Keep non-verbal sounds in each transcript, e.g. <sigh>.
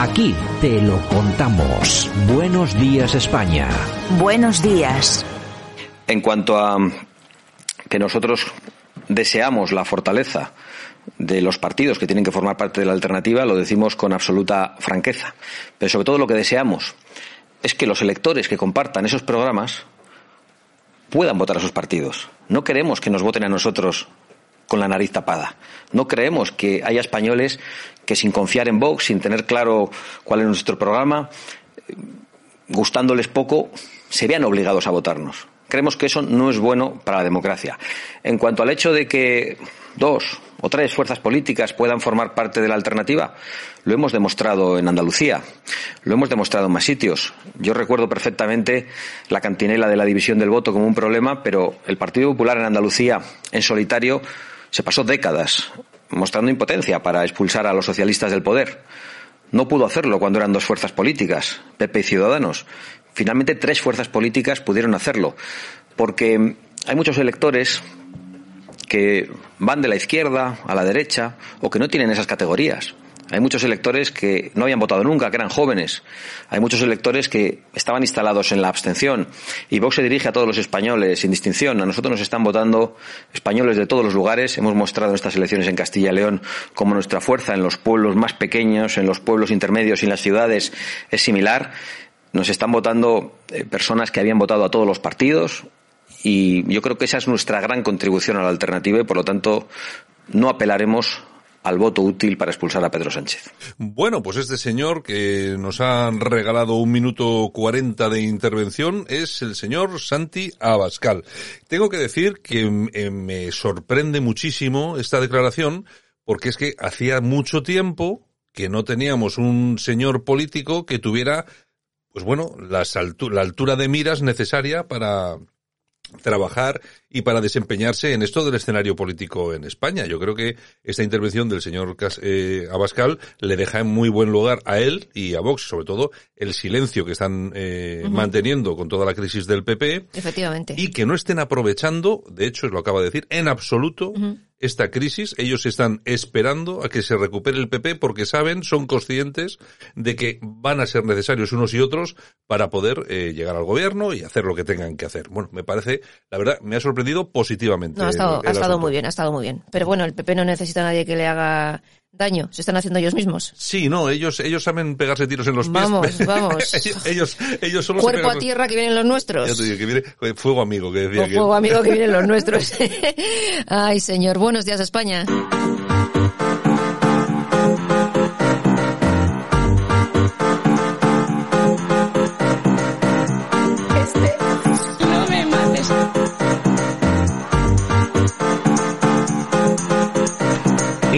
Aquí te lo contamos. Buenos días España. Buenos días. En cuanto a que nosotros deseamos la fortaleza de los partidos que tienen que formar parte de la alternativa, lo decimos con absoluta franqueza. Pero sobre todo lo que deseamos es que los electores que compartan esos programas puedan votar a sus partidos. No queremos que nos voten a nosotros con la nariz tapada. No creemos que haya españoles que sin confiar en Vox, sin tener claro cuál es nuestro programa, gustándoles poco, se vean obligados a votarnos. Creemos que eso no es bueno para la democracia. En cuanto al hecho de que dos o tres fuerzas políticas puedan formar parte de la alternativa, lo hemos demostrado en Andalucía, lo hemos demostrado en más sitios. Yo recuerdo perfectamente la cantinela de la división del voto como un problema, pero el Partido Popular en Andalucía, en solitario, se pasó décadas mostrando impotencia para expulsar a los socialistas del poder. No pudo hacerlo cuando eran dos fuerzas políticas, PP y Ciudadanos. Finalmente tres fuerzas políticas pudieron hacerlo, porque hay muchos electores que van de la izquierda a la derecha o que no tienen esas categorías. Hay muchos electores que no habían votado nunca, que eran jóvenes. Hay muchos electores que estaban instalados en la abstención. Y Vox se dirige a todos los españoles sin distinción. A nosotros nos están votando españoles de todos los lugares. Hemos mostrado en estas elecciones en Castilla y León cómo nuestra fuerza en los pueblos más pequeños, en los pueblos intermedios y en las ciudades es similar. Nos están votando eh, personas que habían votado a todos los partidos, y yo creo que esa es nuestra gran contribución a la alternativa y por lo tanto no apelaremos al voto útil para expulsar a Pedro Sánchez. Bueno, pues este señor que nos ha regalado un minuto cuarenta de intervención es el señor Santi Abascal. Tengo que decir que eh, me sorprende muchísimo esta declaración porque es que hacía mucho tiempo que no teníamos un señor político que tuviera, pues bueno, la altura de miras necesaria para trabajar y para desempeñarse en esto del escenario político en España. Yo creo que esta intervención del señor eh, Abascal le deja en muy buen lugar a él y a Vox, sobre todo el silencio que están eh, manteniendo con toda la crisis del PP. Efectivamente. Y que no estén aprovechando, de hecho, lo acaba de decir, en absoluto esta crisis. Ellos están esperando a que se recupere el PP porque saben, son conscientes de que van a ser necesarios unos y otros para poder eh, llegar al gobierno y hacer lo que tengan que hacer. Bueno, me parece, la verdad, me ha sorprendido positivamente. No, ha estado, ha estado muy bien, ha estado muy bien. Pero bueno, el PP no necesita a nadie que le haga daño, se están haciendo ellos mismos. Sí, no, ellos ellos saben pegarse tiros en los pies. Vamos, <laughs> vamos. ellos ellos solo Cuerpo a tierra que vienen los nuestros. Ya te digo, que viene fuego amigo que decía. fuego amigo que vienen los <laughs> nuestros. <laughs> Ay, señor, buenos días España.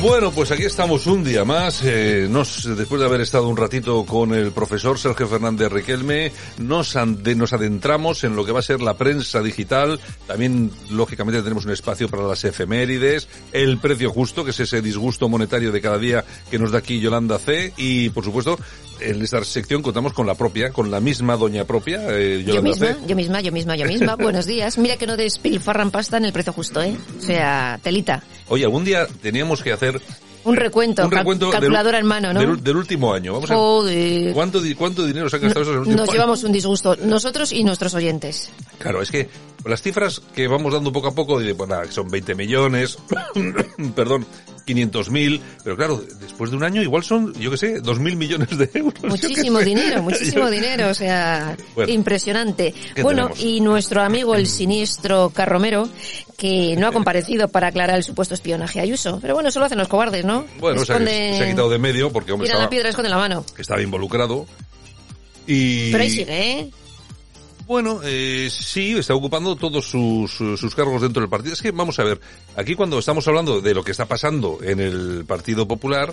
Bueno, pues aquí estamos un día más. Eh, nos, después de haber estado un ratito con el profesor Sergio Fernández Riquelme, nos, nos adentramos en lo que va a ser la prensa digital. También, lógicamente, tenemos un espacio para las efemérides, el precio justo, que es ese disgusto monetario de cada día que nos da aquí Yolanda C. Y, por supuesto, en esta sección contamos con la propia, con la misma doña propia, eh, yo misma, C. Yo misma, yo misma, yo misma. <laughs> Buenos días. Mira que no despilfarran pasta en el precio justo, ¿eh? O sea, telita. Oye, algún día teníamos que hacer un recuento, un recuento calculadora en mano, ¿no? Del, último año. Vamos a ¿cuánto, ¿Cuánto dinero se han gastado esos últimos Nos llevamos un disgusto, nosotros y nuestros oyentes. Claro, es que las cifras que vamos dando poco a poco, bueno, son 20 millones, <coughs> perdón, 500.000, pero claro, después de un año igual son, yo qué sé, 2.000 millones de euros. Muchísimo dinero, muchísimo <laughs> dinero, o sea, impresionante. Bueno, y nuestro amigo el siniestro Carromero, que no ha comparecido para aclarar el supuesto espionaje a Ayuso. Pero bueno, eso lo hacen los cobardes, ¿no? Bueno, se ha quitado de medio porque, hombre, estaba, la piedra, esconde la mano. Estaba involucrado. Y... Pero ahí sigue, ¿eh? Bueno, eh, sí, está ocupando todos sus, sus cargos dentro del partido. Es que, vamos a ver, aquí cuando estamos hablando de lo que está pasando en el Partido Popular,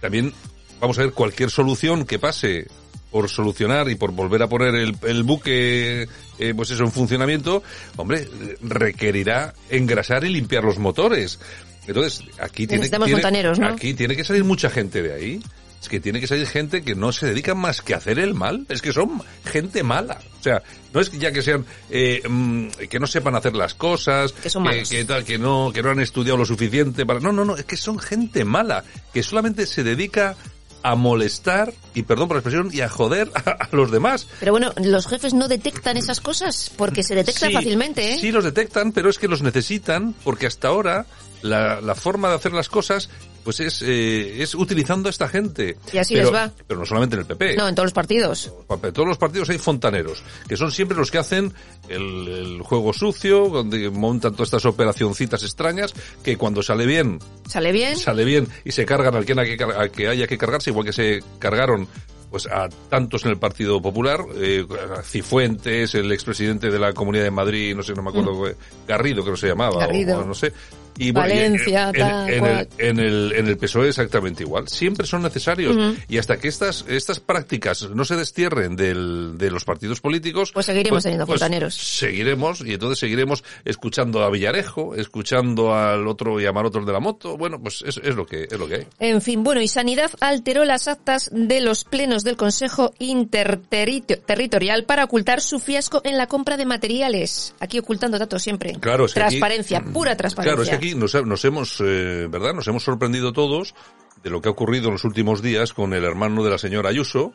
también vamos a ver, cualquier solución que pase por solucionar y por volver a poner el, el buque, eh, pues eso, en funcionamiento, hombre, requerirá engrasar y limpiar los motores. Entonces, aquí tiene, tiene ¿no? aquí tiene que salir mucha gente de ahí. Es que tiene que salir gente que no se dedica más que a hacer el mal. Es que son gente mala. O sea, no es ya que sean, eh, mm, que no sepan hacer las cosas, que, son que, tal, que no, que no han estudiado lo suficiente para, no, no, no, es que son gente mala, que solamente se dedica a molestar, y perdón por la expresión, y a joder a, los demás. Pero bueno, los jefes no detectan esas cosas, porque se detectan fácilmente, ¿eh? Sí, los detectan, pero es que los necesitan, porque hasta ahora la, la forma de hacer las cosas pues es, eh, es utilizando a esta gente. Y así les va. Pero no solamente en el PP. No, en todos los partidos. En todos los partidos hay fontaneros, que son siempre los que hacen el, el juego sucio, donde montan todas estas operacioncitas extrañas, que cuando sale bien... Sale bien. Sale bien y se cargan al que, al que haya que cargarse, igual que se cargaron pues a tantos en el Partido Popular, eh, Cifuentes, el expresidente de la Comunidad de Madrid, no sé, no me acuerdo, mm. Garrido creo que se llamaba, Garrido. O, no sé, y Valencia, en, en, el, en, el, en el PSOE exactamente igual. Siempre son necesarios. Y hasta que estas, estas prácticas no se destierren del, de los partidos políticos. Pues seguiremos pues, teniendo pues fontaneros. seguiremos, y entonces seguiremos escuchando a Villarejo, escuchando al otro y otro de la moto. Bueno, pues es, es, lo que, es lo que hay. En fin, bueno, y Sanidad alteró las actas de los plenos del Consejo Interterritorial para ocultar su fiasco en la compra de materiales. Aquí ocultando datos siempre. Claro, Transparencia, pura transparencia. Claro, es que nos, hemos, eh, ¿verdad? Nos hemos sorprendido todos de lo que ha ocurrido en los últimos días con el hermano de la señora Ayuso,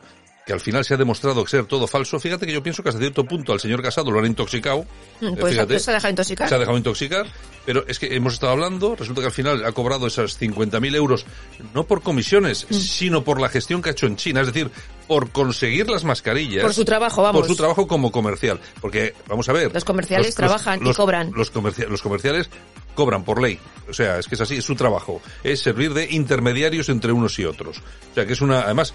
que al final se ha demostrado ser todo falso. Fíjate que yo pienso que hasta cierto punto al señor Casado lo han intoxicado. Mm, pues, Fíjate, se ha dejado intoxicar. Se ha dejado intoxicar, pero es que hemos estado hablando, resulta que al final ha cobrado esas 50.000 euros, no por comisiones, mm. sino por la gestión que ha hecho en China, es decir, por conseguir las mascarillas. Por su trabajo, vamos. Por su trabajo como comercial. Porque, vamos a ver. Los comerciales trabajan y cobran. Los, los comerciales cobran por ley. O sea, es que es así, es su trabajo. Es servir de intermediarios entre unos y otros. O sea, que es una, además,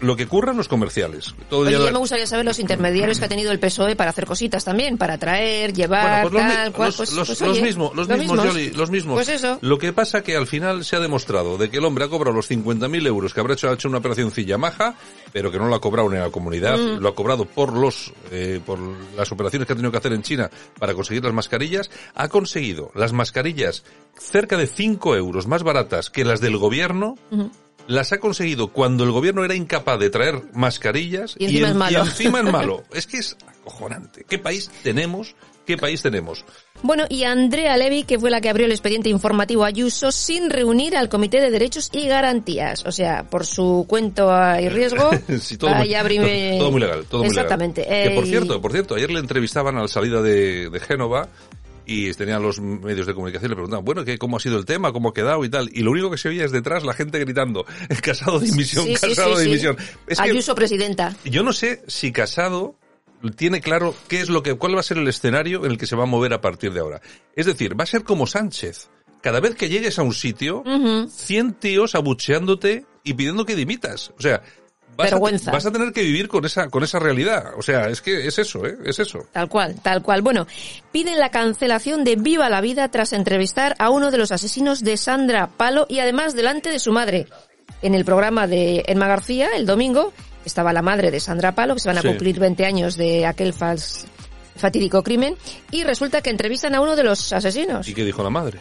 lo que ocurra en los comerciales. Todo Oye, me gustaría saber los intermediarios que ha tenido el PSOE para hacer cositas también, para traer, llevar, pues tal, cual, pues, los, pues, los, mismos, los, mismos, los mismos. Pues eso. Lo que pasa que al final se ha demostrado de que el hombre ha cobrado los 50.000 euros que habrá hecho, ha hecho una operación maja, pero que no lo ha cobrado en la comunidad, mm. lo ha cobrado por los, eh, por las operaciones que ha tenido que hacer en China para conseguir las mascarillas, ha conseguido las mascarillas cerca de 5 euros más baratas que las del gobierno, las ha conseguido cuando el gobierno era incapaz de traer mascarillas y encima, es, malo. Y encima es malo. Es que es acojonante. ¿Qué país tenemos? ¿Qué país tenemos? Bueno, y Andrea Levy, que fue la que abrió el expediente informativo Ayuso sin reunir al Comité de Derechos y Garantías. O sea, por su cuento y riesgo, <laughs> sí, todo, muy, todo, muy legal. Todo Exactamente. Muy legal. Que por cierto, por cierto, ayer le entrevistaban a la salida de, de Génova y tenían los medios de comunicación le preguntaban, bueno, ¿qué, ¿cómo ha sido el tema? ¿Cómo ha quedado y tal? Y lo único que se oía es detrás la gente gritando, Casado de dimisión, Casado de dimisión. Ayuso presidenta. Yo no sé si Casado tiene claro qué es lo que, cuál va a ser el escenario en el que se va a mover a partir de ahora. Es decir, va a ser como Sánchez. Cada vez que llegues a un sitio, 100 tíos abucheándote y pidiendo que dimitas. O sea, vas Vergüenza. A, vas a tener que vivir con esa, con esa realidad. O sea, es que es eso, ¿eh? Es eso. Tal cual, tal cual. Bueno, piden la cancelación de Viva la Vida tras entrevistar a uno de los asesinos de Sandra Palo y además delante de su madre. En el programa de Emma García, el domingo, estaba la madre de Sandra Palo, que se van a cumplir 20 años de aquel fals, fatídico crimen, y resulta que entrevistan a uno de los asesinos. ¿Y qué dijo la madre?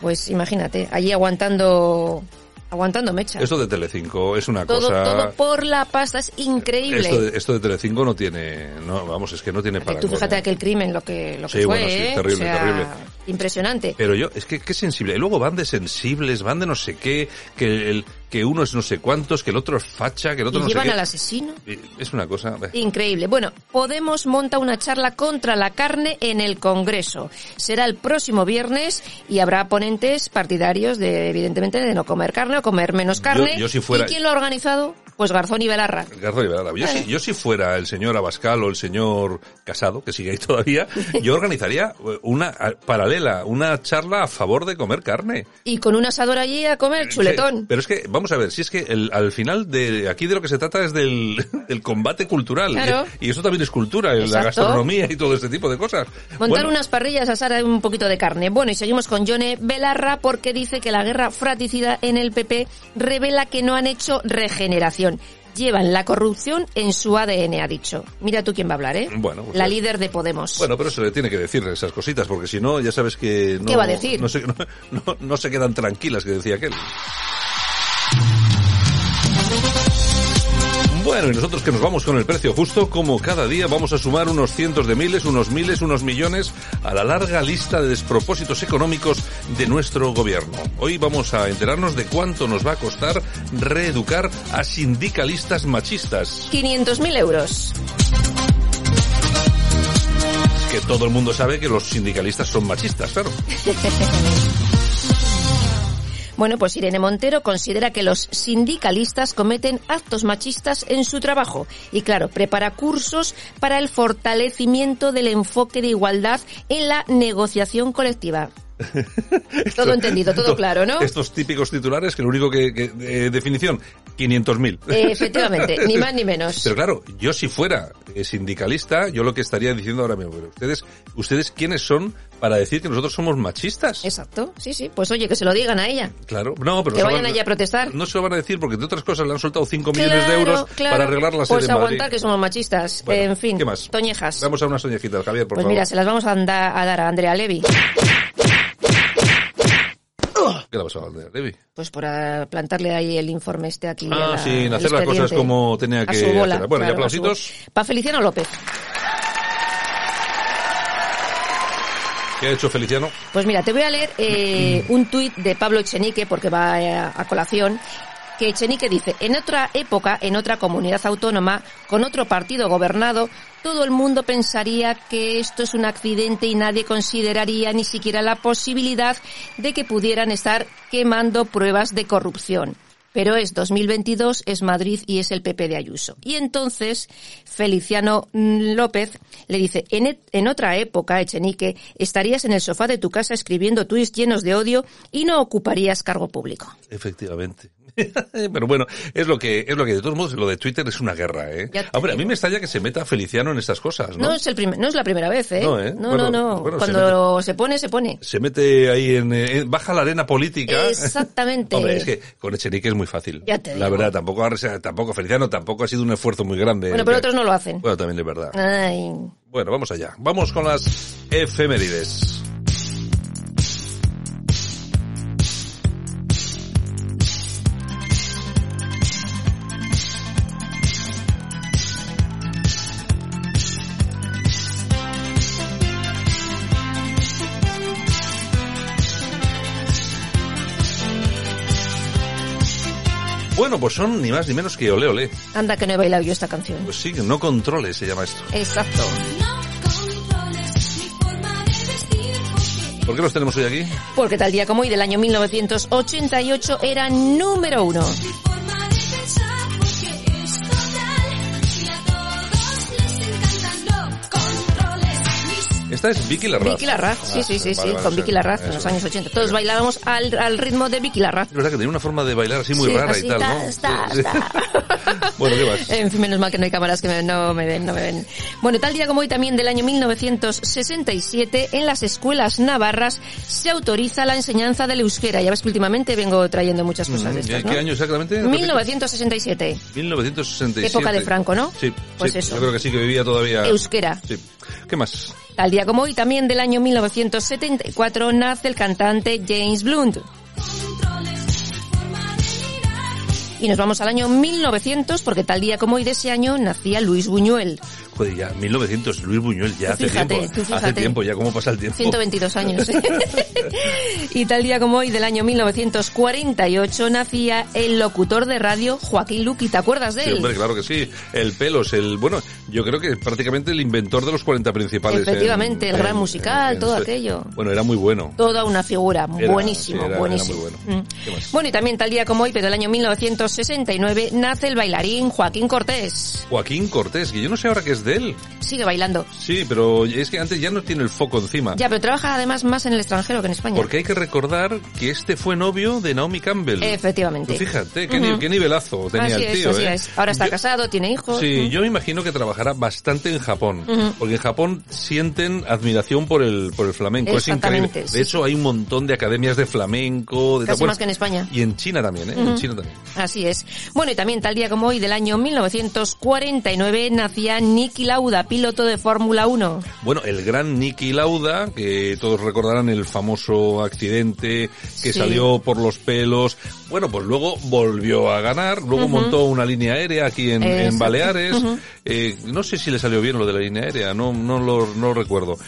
Pues imagínate, allí aguantando Aguantando mecha. Esto de Telecinco es una todo, cosa... Todo por la pasta, es increíble. Esto de, esto de Telecinco no tiene... No, vamos, es que no tiene para... Tú fíjate aquel crimen, lo que, lo que fue, bueno, sí, ¿eh? terrible, o sea, terrible. Impresionante. Pero yo, es que qué sensible. Y luego van de sensibles, van de no sé qué, que el que uno es no sé cuántos, que el otro es facha, que el otro ¿Y no llevan sé qué. al asesino? Es una cosa... Increíble. Bueno, Podemos monta una charla contra la carne en el Congreso. Será el próximo viernes y habrá ponentes partidarios de, evidentemente, de no comer carne o comer menos carne. Yo, yo si fuera... ¿Y quién lo ha organizado? Pues Garzón y Belarra. Garzón y Belarra. Yo, si, yo si fuera el señor Abascal o el señor Casado, que sigue ahí todavía, <laughs> yo organizaría una paralela, una charla a favor de comer carne. Y con un asador allí a comer chuletón. pero es que, vamos a ver, si es que el, al final de aquí de lo que se trata es del, <laughs> del combate cultural. Y eso también es cultura, la gastronomía y todo este tipo de cosas. Montar unas parrillas, asar un poquito de carne. Bueno, y seguimos con Yone Belarra porque dice que la guerra fratricida en el PP revela que no han hecho regeneración llevan la corrupción en su ADN, ha dicho. Mira tú quién va a hablar, ¿eh? Bueno, pues la líder de Podemos. Bueno, pero se le tiene que decir esas cositas, porque si no, ya sabes que no... ¿Qué va a decir? No se, <laughs> no se quedan tranquilas, que decía aquel. Bueno, y nosotros que nos vamos con el precio justo, como cada día vamos a sumar unos cientos de miles, unos miles, unos millones a la larga lista de despropósitos económicos de nuestro gobierno. Hoy vamos a enterarnos de cuánto nos va a costar reeducar a sindicalistas machistas. 500.000 euros. Es que todo el mundo sabe que los sindicalistas son machistas, claro. <laughs> Bueno, pues Irene Montero considera que los sindicalistas cometen actos machistas en su trabajo y, claro, prepara cursos para el fortalecimiento del enfoque de igualdad en la negociación colectiva. Todo entendido, todo claro, ¿no? Estos típicos titulares que lo único que, que eh, definición, 500.000. efectivamente, ni más ni menos. Pero claro, yo si fuera eh, sindicalista, yo lo que estaría diciendo ahora mismo, ustedes, ustedes quiénes son para decir que nosotros somos machistas. Exacto, sí, sí. Pues oye, que se lo digan a ella. Claro, no, pero... Que vayan allá a protestar. No se lo van a decir porque de otras cosas le han soltado 5 millones de euros para arreglar la sede Pues aguantar que somos machistas. en fin, ¿qué más? toñejas. Vamos a unas toñejitas, Javier, por pues favor. Pues mira, se las vamos a, a dar a Andrea Levy. ¿Qué le ha pasado a Levi? Pues por plantarle ahí el informe este aquí. Ah, sí, hacer las cosas como tenía que hacer. Bueno, y aplausitos. Para Feliciano López. ¿Qué ha hecho Feliciano? Pues mira, te voy a leer eh, <clears throat> un tuit de Pablo Echenique, porque va a, a colación, que Echenique dice, en otra época, en otra comunidad autónoma, con otro partido gobernado, todo el mundo pensaría que esto es un accidente y nadie consideraría ni siquiera la posibilidad de que pudieran estar quemando pruebas de corrupción. Pero es 2022, es Madrid y es el PP de Ayuso. Y entonces Feliciano López le dice, en, e, en otra época, Echenique, estarías en el sofá de tu casa escribiendo tuits llenos de odio y no ocuparías cargo público. Efectivamente. <laughs> Pero bueno, es lo que es lo que de todos modos lo de Twitter es una guerra, ¿eh? Hombre, a mí me extraña que se meta Feliciano en estas cosas, ¿no? No es el no es la primera vez, ¿eh? No, ¿eh? no, no, Cuando se, pone se pone. Se mete ahí en, baja la arena política. Exactamente. <laughs> Hombre, es que con Echenique es muy fácil. Ya te La verdad, tampoco tampoco Feliciano tampoco ha sido un esfuerzo muy grande. Bueno, pero otros no lo hacen. Bueno, también es verdad. Bueno, vamos allá. Vamos con las efemérides. Bueno, pues son ni más ni menos que ole ole. Anda que no he bailado yo esta canción. Pues sí, no controles se llama esto. Exacto. ¿Por qué los tenemos hoy aquí? Porque tal día como hoy del año 1988 era número uno. Esta es Vicky Larraz. Vicky Larraz, sí, sí, sí, sí, con Vicky Larraz en los años 80. Todos bailábamos al, al, ritmo de Vicky Larraz. Es verdad que tenía una forma de bailar así muy rara y tal, ¿no? Está, está. <laughs> bueno, ¿qué más? <laughs> En fin, menos mal que no hay cámaras que no me ven, no me ven. Bueno, tal día como hoy también del año 1967, en las escuelas navarras se autoriza la enseñanza del euskera. Ya ves que últimamente vengo trayendo muchas cosas de estas, ¿Qué año exactamente? 1967. 1967. Época de Franco, ¿no? Sí. Pues eso. Yo creo que sí que vivía todavía. Euskera. Sí. ¿Qué más? Tal día como hoy, también del año 1974, nace el cantante James Blunt. Y nos vamos al año 1900 porque tal día como hoy de ese año nacía Luis Buñuel. Joder, ya, 1900, Luis Buñuel, ya hace tiempo. Hace tiempo, ya cómo pasa el tiempo. 122 años. <laughs> y tal día como hoy, del año 1948, nacía el locutor de radio Joaquín Luqui. ¿Te acuerdas de él? Sí, hombre, claro que sí. El pelos, el, bueno, yo creo que prácticamente el inventor de los 40 principales. Efectivamente, el gran musical, todo aquello. Bueno, era muy bueno. Toda una figura, buenísimo, buenísimo. bueno. Mm. bueno, y también tal día como hoy, pero del año 1969, nace el bailarín Joaquín Cortés. Joaquín Cortés, que yo no sé ahora qué es de él. Sigue bailando. Sí, pero es que antes ya no tiene el foco encima. Ya, pero trabaja además más en el extranjero que en España. Porque hay que recordar que este fue novio de Naomi Campbell. Efectivamente. Pues fíjate, qué, nivelazo tenía el tío. ¿eh? es, Ahora está casado, tiene hijos. Sí, yo me imagino que trabajará bastante en Japón. Porque en Japón sienten admiración por el, por el flamenco. Es increíble. De hecho, hay un montón de academias de flamenco. De Casi más que en España. Y en China también, ¿eh? En China también. Así es. Bueno, y también tal día como hoy del año 1949 nacía Niki Lauda, piloto de Fórmula 1. Bueno, el gran Niki Lauda, que todos recordarán el famoso accidente que salió por los pelos. Bueno, pues luego volvió a ganar, luego montó una línea aérea aquí en, Baleares. eh, no sé si le salió bien lo de la línea aérea, no, no lo, no lo recuerdo.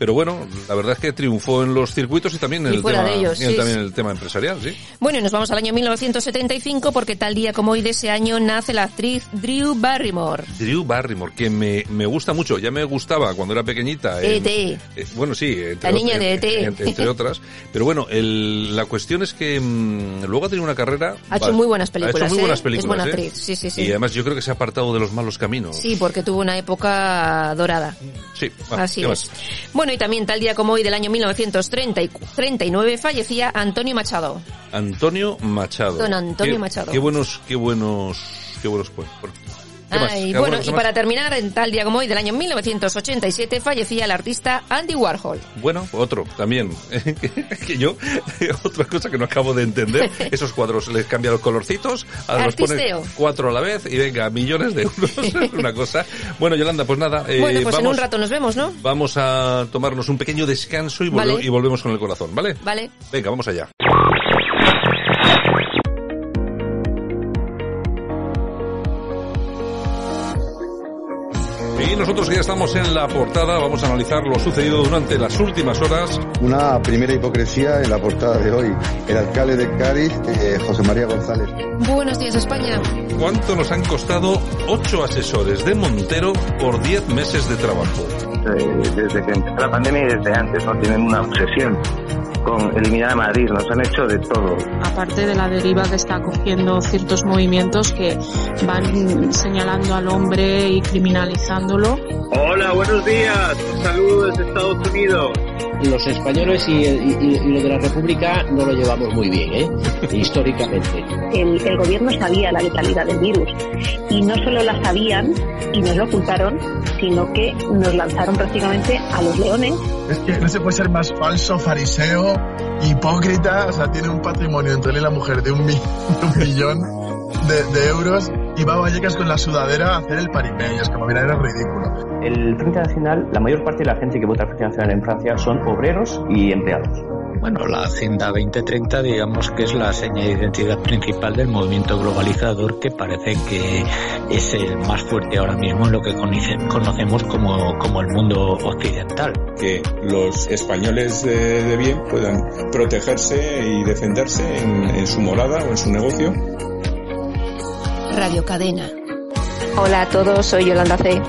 Pero bueno, la verdad es que triunfó en los circuitos y también en, el, tema, también el tema empresarial, sí. Bueno, y nos vamos al año 1975 porque tal día como hoy de ese año nace la actriz Drew Barrymore. Drew Barrymore, que me, me gusta mucho, ya me gustaba cuando era pequeñita. E.T. Eh, bueno, sí, la niña de E.T. Entre, <laughs> otras. Pero bueno, el, la cuestión es que mm, luego ha tenido una carrera... Ha hecho muy buenas películas. Ha hecho muy buenas películas. Es buena ¿eh? actriz, sí, sí, sí. Y además yo creo que se ha apartado de los malos caminos. Sí, porque tuvo una época dorada. Sí, así es. Bueno, y también tal día como hoy del año 1939 fallecía Antonio Machado. Antonio Machado. Don Antonio Machado. Qué buenos, qué buenos, qué buenos pues. Y bueno, y para terminar, en tal día como hoy del año 1987 fallecía el artista Andy Warhol. Bueno, otro también. <laughs> que yo, <laughs> otra cosa que no acabo de entender, <laughs> esos cuadros les cambia los colorcitos, ahora los pone cuatro a la vez y venga, millones de euros. una cosa. Bueno, Yolanda, pues nada. Eh, bueno, pues en un rato nos vemos, ¿no? Vamos a tomarnos un pequeño descanso y, y volvemos con el corazón, ¿vale? Vale. Venga, vamos allá. Y nosotros ya estamos en la portada, vamos a analizar lo sucedido durante las últimas horas. Una primera hipocresía en la portada de hoy. El alcalde de Cádiz, eh, José María González. Buenos días, España. ¿Cuánto nos han costado ocho asesores de Montero por diez meses de trabajo? Eh, desde que empezó la pandemia y desde antes, ¿no? Tienen una obsesión con eliminar a Madrid, nos han hecho de todo. Aparte de la deriva que está cogiendo ciertos movimientos que van señalando al hombre y criminalizándolo. Hola, buenos días, saludos desde Estados Unidos. Los españoles y, y, lo de la República no lo llevamos muy bien, ¿eh? <laughs> históricamente. El, el gobierno sabía la letalidad del virus y no solo la sabían y nos lo ocultaron, sino que nos lanzaron prácticamente a los leones. Es que no se puede ser más falso, fariseo, hipócrita, o sea, tiene un patrimonio entre él y la mujer de un, <laughs> millón de, euros y va a Vallecas con la sudadera a hacer el paripé, y es como, mira, era ridículo. El Frente Nacional, la mayor parte de la gente que vota al Frente Nacional en Francia son obreros y empleados. Bueno, la Agenda 2030 digamos que es la seña de identidad principal del movimiento globalizador que parece que es el más fuerte ahora mismo en lo que conocemos como, como el mundo occidental. Que los españoles de, bien puedan protegerse y defenderse en, en su morada o en su negocio. Radio Cadena. Hola a todos, soy Yolanda C.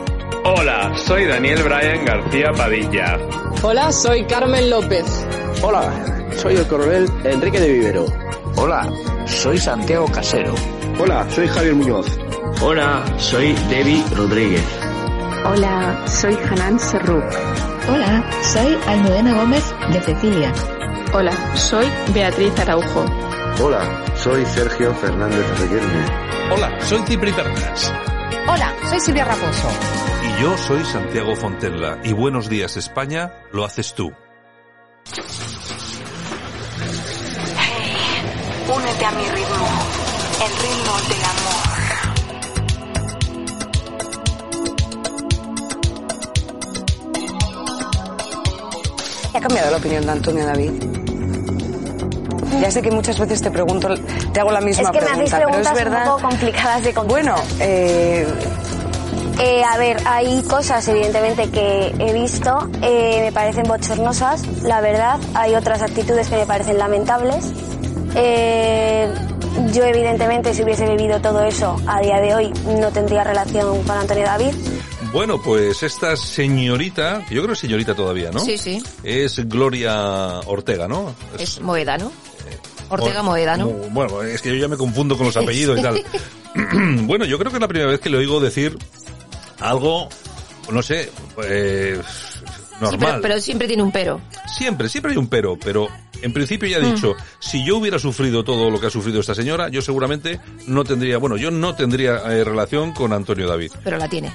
Hola, soy Daniel Brian García Padilla. Hola, soy Carmen López. Hola, soy el coronel Enrique de Vivero. Hola, soy Santiago Casero. Hola, soy Javier Muñoz. Hola, soy Debbie Rodríguez. Hola, soy Hanan Serruk. Hola, soy Almudena Gómez de Cecilia. Hola, soy Beatriz Araujo. Hola, soy Sergio Fernández Reguerme. Hola, soy Cipri Pernas. Hola, soy Silvia Raposo. Y yo soy Santiago Fontella. Y Buenos Días España lo haces tú. Únete a mi ritmo, el ritmo del amor. ¿Ha cambiado la opinión de Antonio David? Ya sé que muchas veces te pregunto, te hago la misma es que pregunta, me hacéis preguntas pero es verdad. un poco complicadas de contestar. Bueno, eh, Eh, a ver, hay cosas evidentemente que he visto, eh, me parecen bochornosas, la verdad. Hay otras actitudes que me parecen lamentables. Eh, yo evidentemente si hubiese vivido todo eso a día de hoy no tendría relación con Antonio David. Bueno, pues esta señorita, yo creo que es señorita todavía, ¿no? Sí, sí. Es Gloria Ortega, ¿no? Es, Moeda, ¿no? Ortega Moeda, ¿no? Bueno, es que yo ya me confundo con los apellidos y tal. <laughs> bueno, yo creo que es la primera vez que le oigo decir algo, no sé, pues normal. pero, siempre tiene un pero. Siempre, siempre hay un pero, pero en principio ya he mm. dicho, si yo hubiera sufrido todo lo que ha sufrido esta señora, yo seguramente no tendría, bueno, yo no tendría eh, relación con Antonio David. Pero la tiene.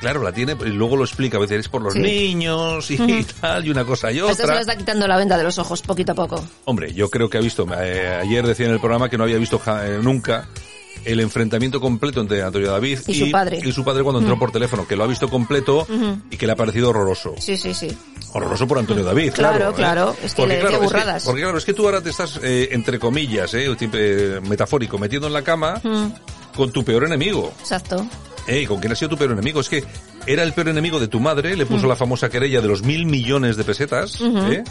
Claro, la tiene y luego lo explica, a veces es por los niños y, tal, y una cosa y otra. Esto se le está quitando la venda de los ojos poquito a poco. Hombre, yo creo que ha visto, eh, ayer decía en el programa que no había visto eh, nunca el enfrentamiento completo entre Antonio David y, su padre. Y su padre cuando entró mm. por teléfono, que lo ha visto completo y que le ha parecido horroroso. Sí, sí, sí. Horroroso por Antonio David, claro. Claro, claro. Es que porque, le claro, burradas. Es porque claro, es que tú ahora te estás, eh, entre comillas, eh, eh, metafórico, metiendo en la cama con tu peor enemigo. Exacto. Eh, ¿con quién ha sido tu peor enemigo? Es que era el peor enemigo de tu madre, le puso la famosa querella de los mil millones de pesetas, ¿eh?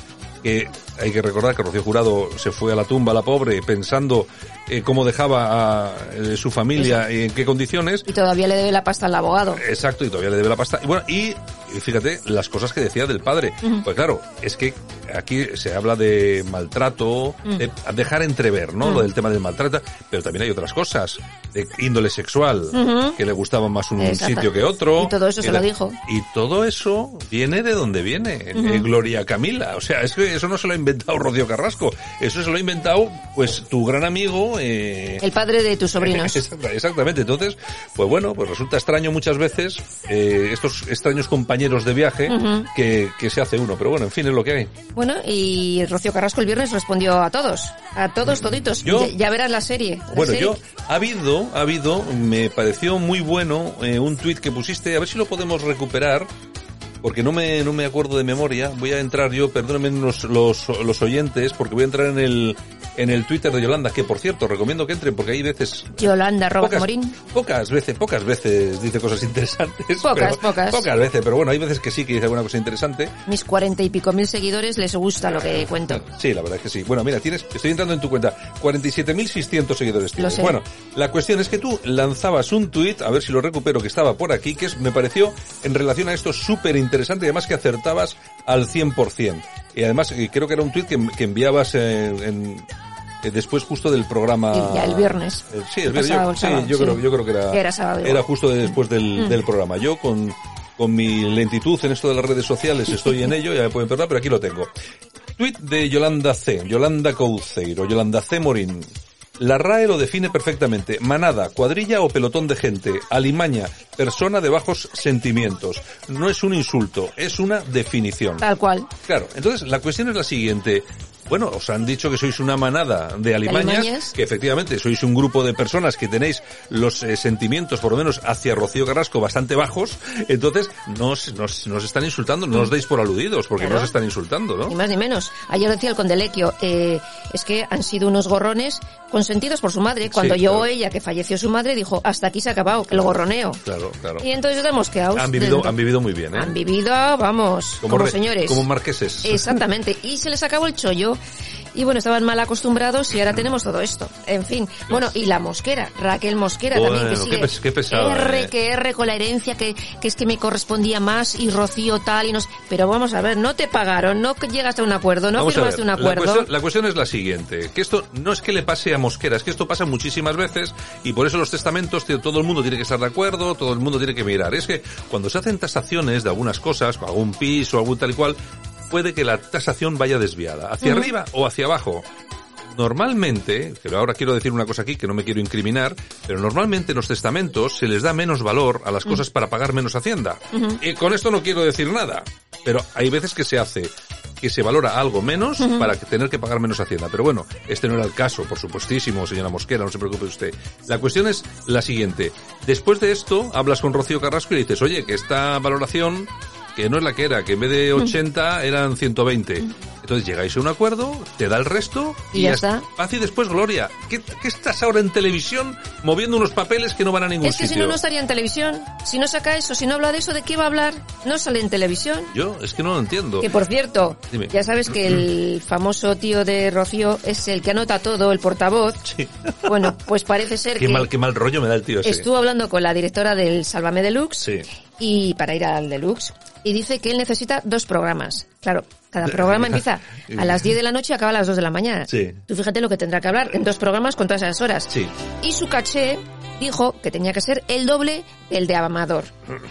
que hay que recordar que Rocío Jurado se fue a la tumba, la pobre, pensando eh, cómo dejaba a eh, su familia y en qué condiciones. Y todavía le debe la pasta al abogado. Exacto, y todavía le debe la pasta. Y bueno, y, fíjate las cosas que decía del padre. Pues claro, es que aquí se habla de maltrato, de dejar entrever, ¿no? Lo del tema del maltrato, pero también hay otras cosas, de índole sexual, que le gustaba más un sitio que otro. Y todo eso se lo dijo. Y todo eso viene de donde viene, de Gloria Camila. O sea, es que eso no se lo ha inventado Rocío Carrasco, eso se lo ha inventado pues tu gran amigo. Eh... El padre de tus sobrinos. <laughs> Exactamente, entonces, pues bueno, pues resulta extraño muchas veces eh, estos extraños compañeros de viaje que, que se hace uno, pero bueno, en fin, es lo que hay. Bueno, y Rocío Carrasco el viernes respondió a todos, a todos toditos. Yo, ya, verás la serie. bueno, yo, ha habido, ha habido, me pareció muy bueno eh, un tuit que pusiste, a ver si lo podemos recuperar, porque no me, no me acuerdo de memoria, voy a entrar yo, perdónenme los, los, los oyentes, porque voy a entrar en el, en el Twitter de Yolanda, que por cierto, recomiendo que entren porque hay veces... Yolanda Robert Morín. Pocas veces, pocas veces dice cosas interesantes. Pocas, pocas. Pocas veces, pero bueno, hay veces que sí que dice alguna cosa interesante. Mis cuarenta y pico mil seguidores les gusta lo que cuento. Sí, la verdad es que sí. Bueno, mira, tienes, estoy entrando en tu cuenta, 47.600 seguidores tienes. Bueno, la cuestión es que tú lanzabas un tuit, a ver si lo recupero, que estaba por aquí, que es, me pareció, en relación a esto, súper interesante y además que acertabas al 100%. Y además, creo que era un tuit que, enviabas en, eh, después justo del programa. Ya el viernes. Eh, sí, el viernes. Yo, sí, yo, Creo, yo creo que era. Era, justo después del, mm. del programa. Yo con, con mi lentitud en esto de las redes sociales estoy en ello, ya me pueden perdonar, pero aquí lo tengo. Tweet de Yolanda C. Yolanda Couceiro. Yolanda C. Morín. La RAE lo define perfectamente. Manada, cuadrilla o pelotón de gente. Alimaña, persona de bajos sentimientos. No es un insulto, es una definición. Tal cual. Claro, entonces la cuestión es la siguiente. Bueno, os han dicho que sois una manada de alimañas, que efectivamente sois un grupo de personas que tenéis los eh, sentimientos, por lo menos hacia Rocío Carrasco, bastante bajos, entonces nos, nos, nos están insultando, no os deis por aludidos, porque no os están insultando, ¿no? Ni más ni menos. Ayer decía el condelequio, eh, es que han sido unos gorrones consentidos por su madre. Cuando yo ella, que falleció su madre, dijo, hasta aquí se ha acabado, el gorroneo. Claro, claro. Y entonces hemos quedado... Han vivido, han vivido muy bien, ¿eh? Han vivido, vamos, como, señores. Como marqueses. Exactamente. Y se les acabó el chollo y bueno, estaban mal acostumbrados y ahora tenemos todo esto. En fin, bueno, y la Mosquera, Raquel Mosquera también, que sigue qué, pesada, R, eh. que R con la herencia, que, que es que me correspondía más y Rocío tal y nos... Pero vamos a ver, no te pagaron, no llegaste a un acuerdo, no firmaste un acuerdo. La cuestión, es la siguiente, que esto no es que le pase a Mosquera, es que esto pasa muchísimas veces y por eso los testamentos todo el mundo tiene que estar de acuerdo, todo el mundo tiene que mirar. Es que cuando se hacen tasaciones de algunas cosas, algún piso, algún tal y cual, puede que la tasación vaya desviada, hacia arriba o hacia abajo. Normalmente, pero ahora quiero decir una cosa aquí que no me quiero incriminar, pero normalmente en los testamentos se les da menos valor a las cosas para pagar menos hacienda. Y con esto no quiero decir nada, pero hay veces que se hace que se valora algo menos para tener que pagar menos hacienda. Pero bueno, este no era el caso, por supuestísimo, señora Mosquera, no se preocupe usted. La cuestión es la siguiente. Después de esto, hablas con Rocío Carrasco y le dices, oye, que esta valoración que no es la que era, que en vez de 80 mm. eran 120. Mm. Entonces llegáis a un acuerdo, te da el resto y, ya está. Paz y después Gloria. ¿Qué, estás ahora en televisión moviendo unos papeles que no van a ningún sitio? Es que si no, no estaría en televisión. Si no saca eso, si no habla de eso, ¿de qué va a hablar? No sale en televisión. Yo, es que no lo entiendo. Que por cierto, ya sabes que el <clears throat> famoso tío de Rocío es el que anota todo, el portavoz. Sí. <laughs> Bueno, pues parece ser qué que... Mal, qué mal rollo me da el tío ese. Estuvo hablando con la directora del Sálvame Deluxe. Sí. Y para ir al Deluxe. Y dice que él necesita dos programas. Claro, cada programa <laughs> empieza a las 10 de la noche y acaba a las 2 de la mañana. Sí. Tú fíjate lo que tendrá que hablar en dos programas con todas esas horas. Sí. Y su caché dijo que tenía que ser el doble del de Amador,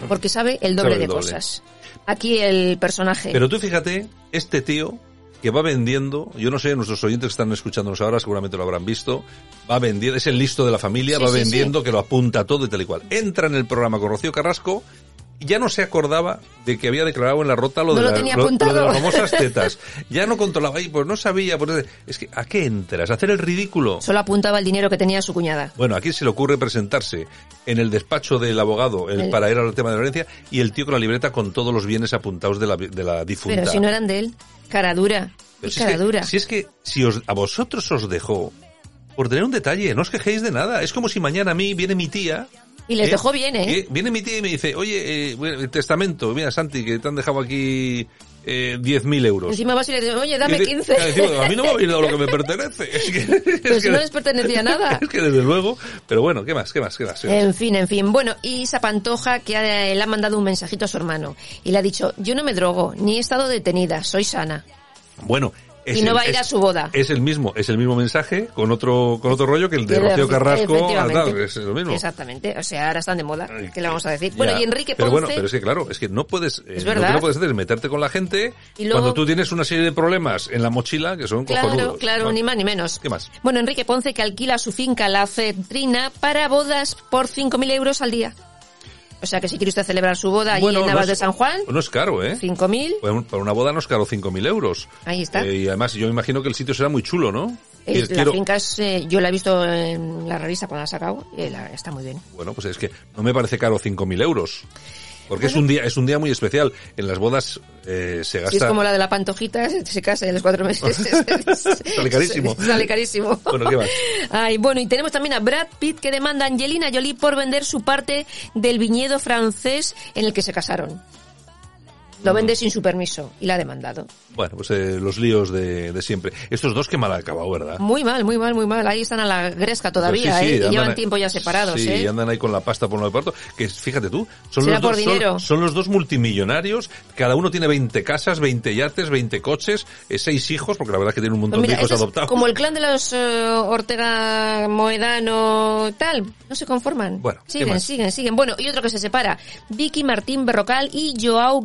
porque sabe el doble de cosas. Aquí el personaje. Pero tú fíjate, este tío que va vendiendo, yo no sé, nuestros oyentes que están escuchándonos ahora seguramente lo habrán visto, va vendiendo, es el listo de la familia, va vendiendo que lo apunta todo y tal y cual. Entra en el programa con Rocío Carrasco ya no se acordaba de que había declarado en la rota lo, de, las famosas <laughs> tetas. Ya no controlaba ahí, pues no sabía. Pues, es que, ¿a qué entras? ¿A hacer el ridículo? Solo apuntaba el dinero que tenía su cuñada. Bueno, aquí se le ocurre presentarse en el despacho del abogado el, para ir al tema de la herencia y el tío con la libreta con todos los bienes apuntados de la, de la difunta. Pero si no eran de él, cara dura. si cara es que, dura. Si es que si os, a vosotros os dejó por tener un detalle, no os quejéis de nada. Es como si mañana a mí viene mi tía y les dejó bien, ¿eh? Viene mi tía y me dice, oye, eh, el testamento, mira Santi, que te han dejado aquí eh, 10.000 euros. Encima vas y le dices, oye, dame 15. a mí no me ha <laughs> venido lo que me pertenece. Es que, Pero si no les pertenecía <laughs> nada. Es que desde luego, pero bueno, ¿qué más? ¿Qué más? ¿Qué más? En fin, en fin. Bueno, y esa Pantoja que le ha mandado un mensajito a su hermano y le ha dicho, yo no me drogo, ni he estado detenida, soy sana. Bueno, y no va a ir a su boda. Es el mismo, es el mismo mensaje con otro con otro rollo que el de Rocío Carrasco. es lo mismo. Exactamente, o sea, ahora están de moda, ¿qué le vamos a decir? Bueno, y Enrique Ponce... Pero bueno, pero es que claro, es que no puedes, eh, lo que no puedes hacer es meterte con la gente cuando tú tienes una serie de problemas en la mochila que son claro, cojonudos. Claro, ni más ni menos. ¿Qué más? Bueno, Enrique Ponce que alquila su finca La Cetrina para bodas por 5.000 euros al día. O sea que si quiere usted celebrar su boda allí en Navas de San Juan. No es caro, ¿eh? ¿5.000? Para una boda no es caro 5.000 euros. Ahí está. Eh, y además yo me imagino que el sitio será muy chulo, ¿no? la finca es, eh, yo la he visto en la revista cuando la ha sacado y está muy bien. Bueno, pues es que no me parece caro 5.000 euros. Porque es un día es un día muy especial. En las bodas eh, se gasta... Si es como la de la pantojita, se casa en los cuatro meses. <laughs> Sale carísimo. Sale carísimo. Bueno, ¿qué más? Ay, bueno, y tenemos también a Brad Pitt que demanda a Angelina Jolie por vender su parte del viñedo francés en el que se casaron. Lo vende sin su permiso y la ha demandado. Bueno, pues eh, los líos de, de, siempre. Estos dos que mal ha acabado, ¿verdad? Muy mal, muy mal, muy mal. Ahí están a la gresca todavía, ¿eh? y llevan tiempo ya separados, sí, ¿eh? y andan ahí con la pasta por lo de parto. Que fíjate tú, son los, dos, son, son, los dos multimillonarios. Cada uno tiene 20 casas, 20 yates, 20 coches, eh, seis hijos, porque la verdad es que tienen un montón pues de hijos adoptados. Como el clan de los eh, Ortega Moedano, tal. No se conforman. Bueno, siguen, siguen, siguen. Bueno, y otro que se separa. Vicky Martín Berrocal y Joao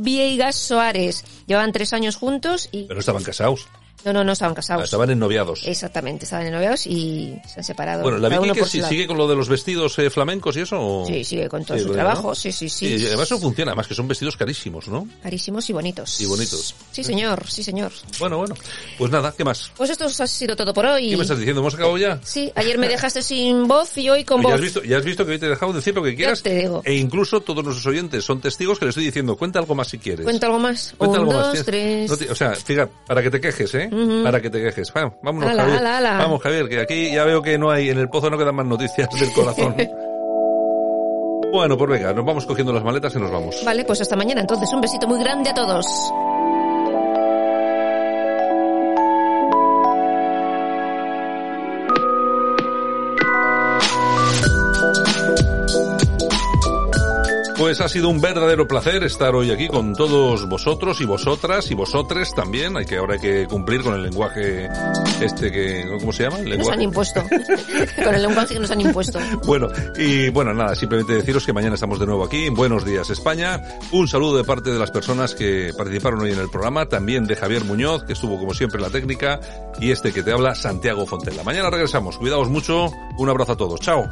Viegas Soares. Llevan tres años juntos y... Pero estaban casados. No, no, no estaban casados. estaban ennoviados. Exactamente, estaban ennoviados y se han separado. Bueno, ¿la Vicky que sigue con lo de los vestidos eh, flamencos y eso? Sí, sigue con todo su trabajo, sí, sí, sí. Y además eso funciona, además que son vestidos carísimos, ¿no? Carísimos y bonitos. Y bonitos. Sí, señor, sí, señor. Bueno, bueno. Pues nada, ¿qué más? Pues esto ha sido todo por hoy. ¿Qué me estás diciendo? ¿Hemos acabado ya? Sí, ayer me dejaste sin voz y hoy con voz. Ya has, visto, ya has visto que hoy te he dejado decir lo que quieras. te digo. E incluso todos nuestros oyentes son testigos que le estoy diciendo, cuenta algo más si quieres. Cuenta algo más. Cuenta Un, algo dos, más. tres. o sea, fíjate, para que te quejes, ¿eh? Para que te quejes. Bueno, vámonos, ala, Javier. Ala, ala. Vamos, Javier, que aquí ya veo que no hay, en el pozo no quedan más noticias del corazón. <laughs> bueno, pues venga, nos vamos cogiendo las maletas y nos vamos. Vale, pues hasta mañana. Entonces, un besito muy grande a todos. Pues ha sido un verdadero placer estar hoy aquí con todos vosotros y vosotras y vosotres también. Hay que ahora hay que cumplir con el lenguaje este que ¿cómo se llama? Nos han impuesto. <laughs> con el lenguaje que nos han impuesto. Bueno, y bueno, nada, simplemente deciros que mañana estamos de nuevo aquí. Buenos días España. Un saludo de parte de las personas que participaron hoy en el programa, también de Javier Muñoz, que estuvo como siempre en la técnica, y este que te habla Santiago Fontella. Mañana regresamos. Cuidaos mucho. Un abrazo a todos. Chao.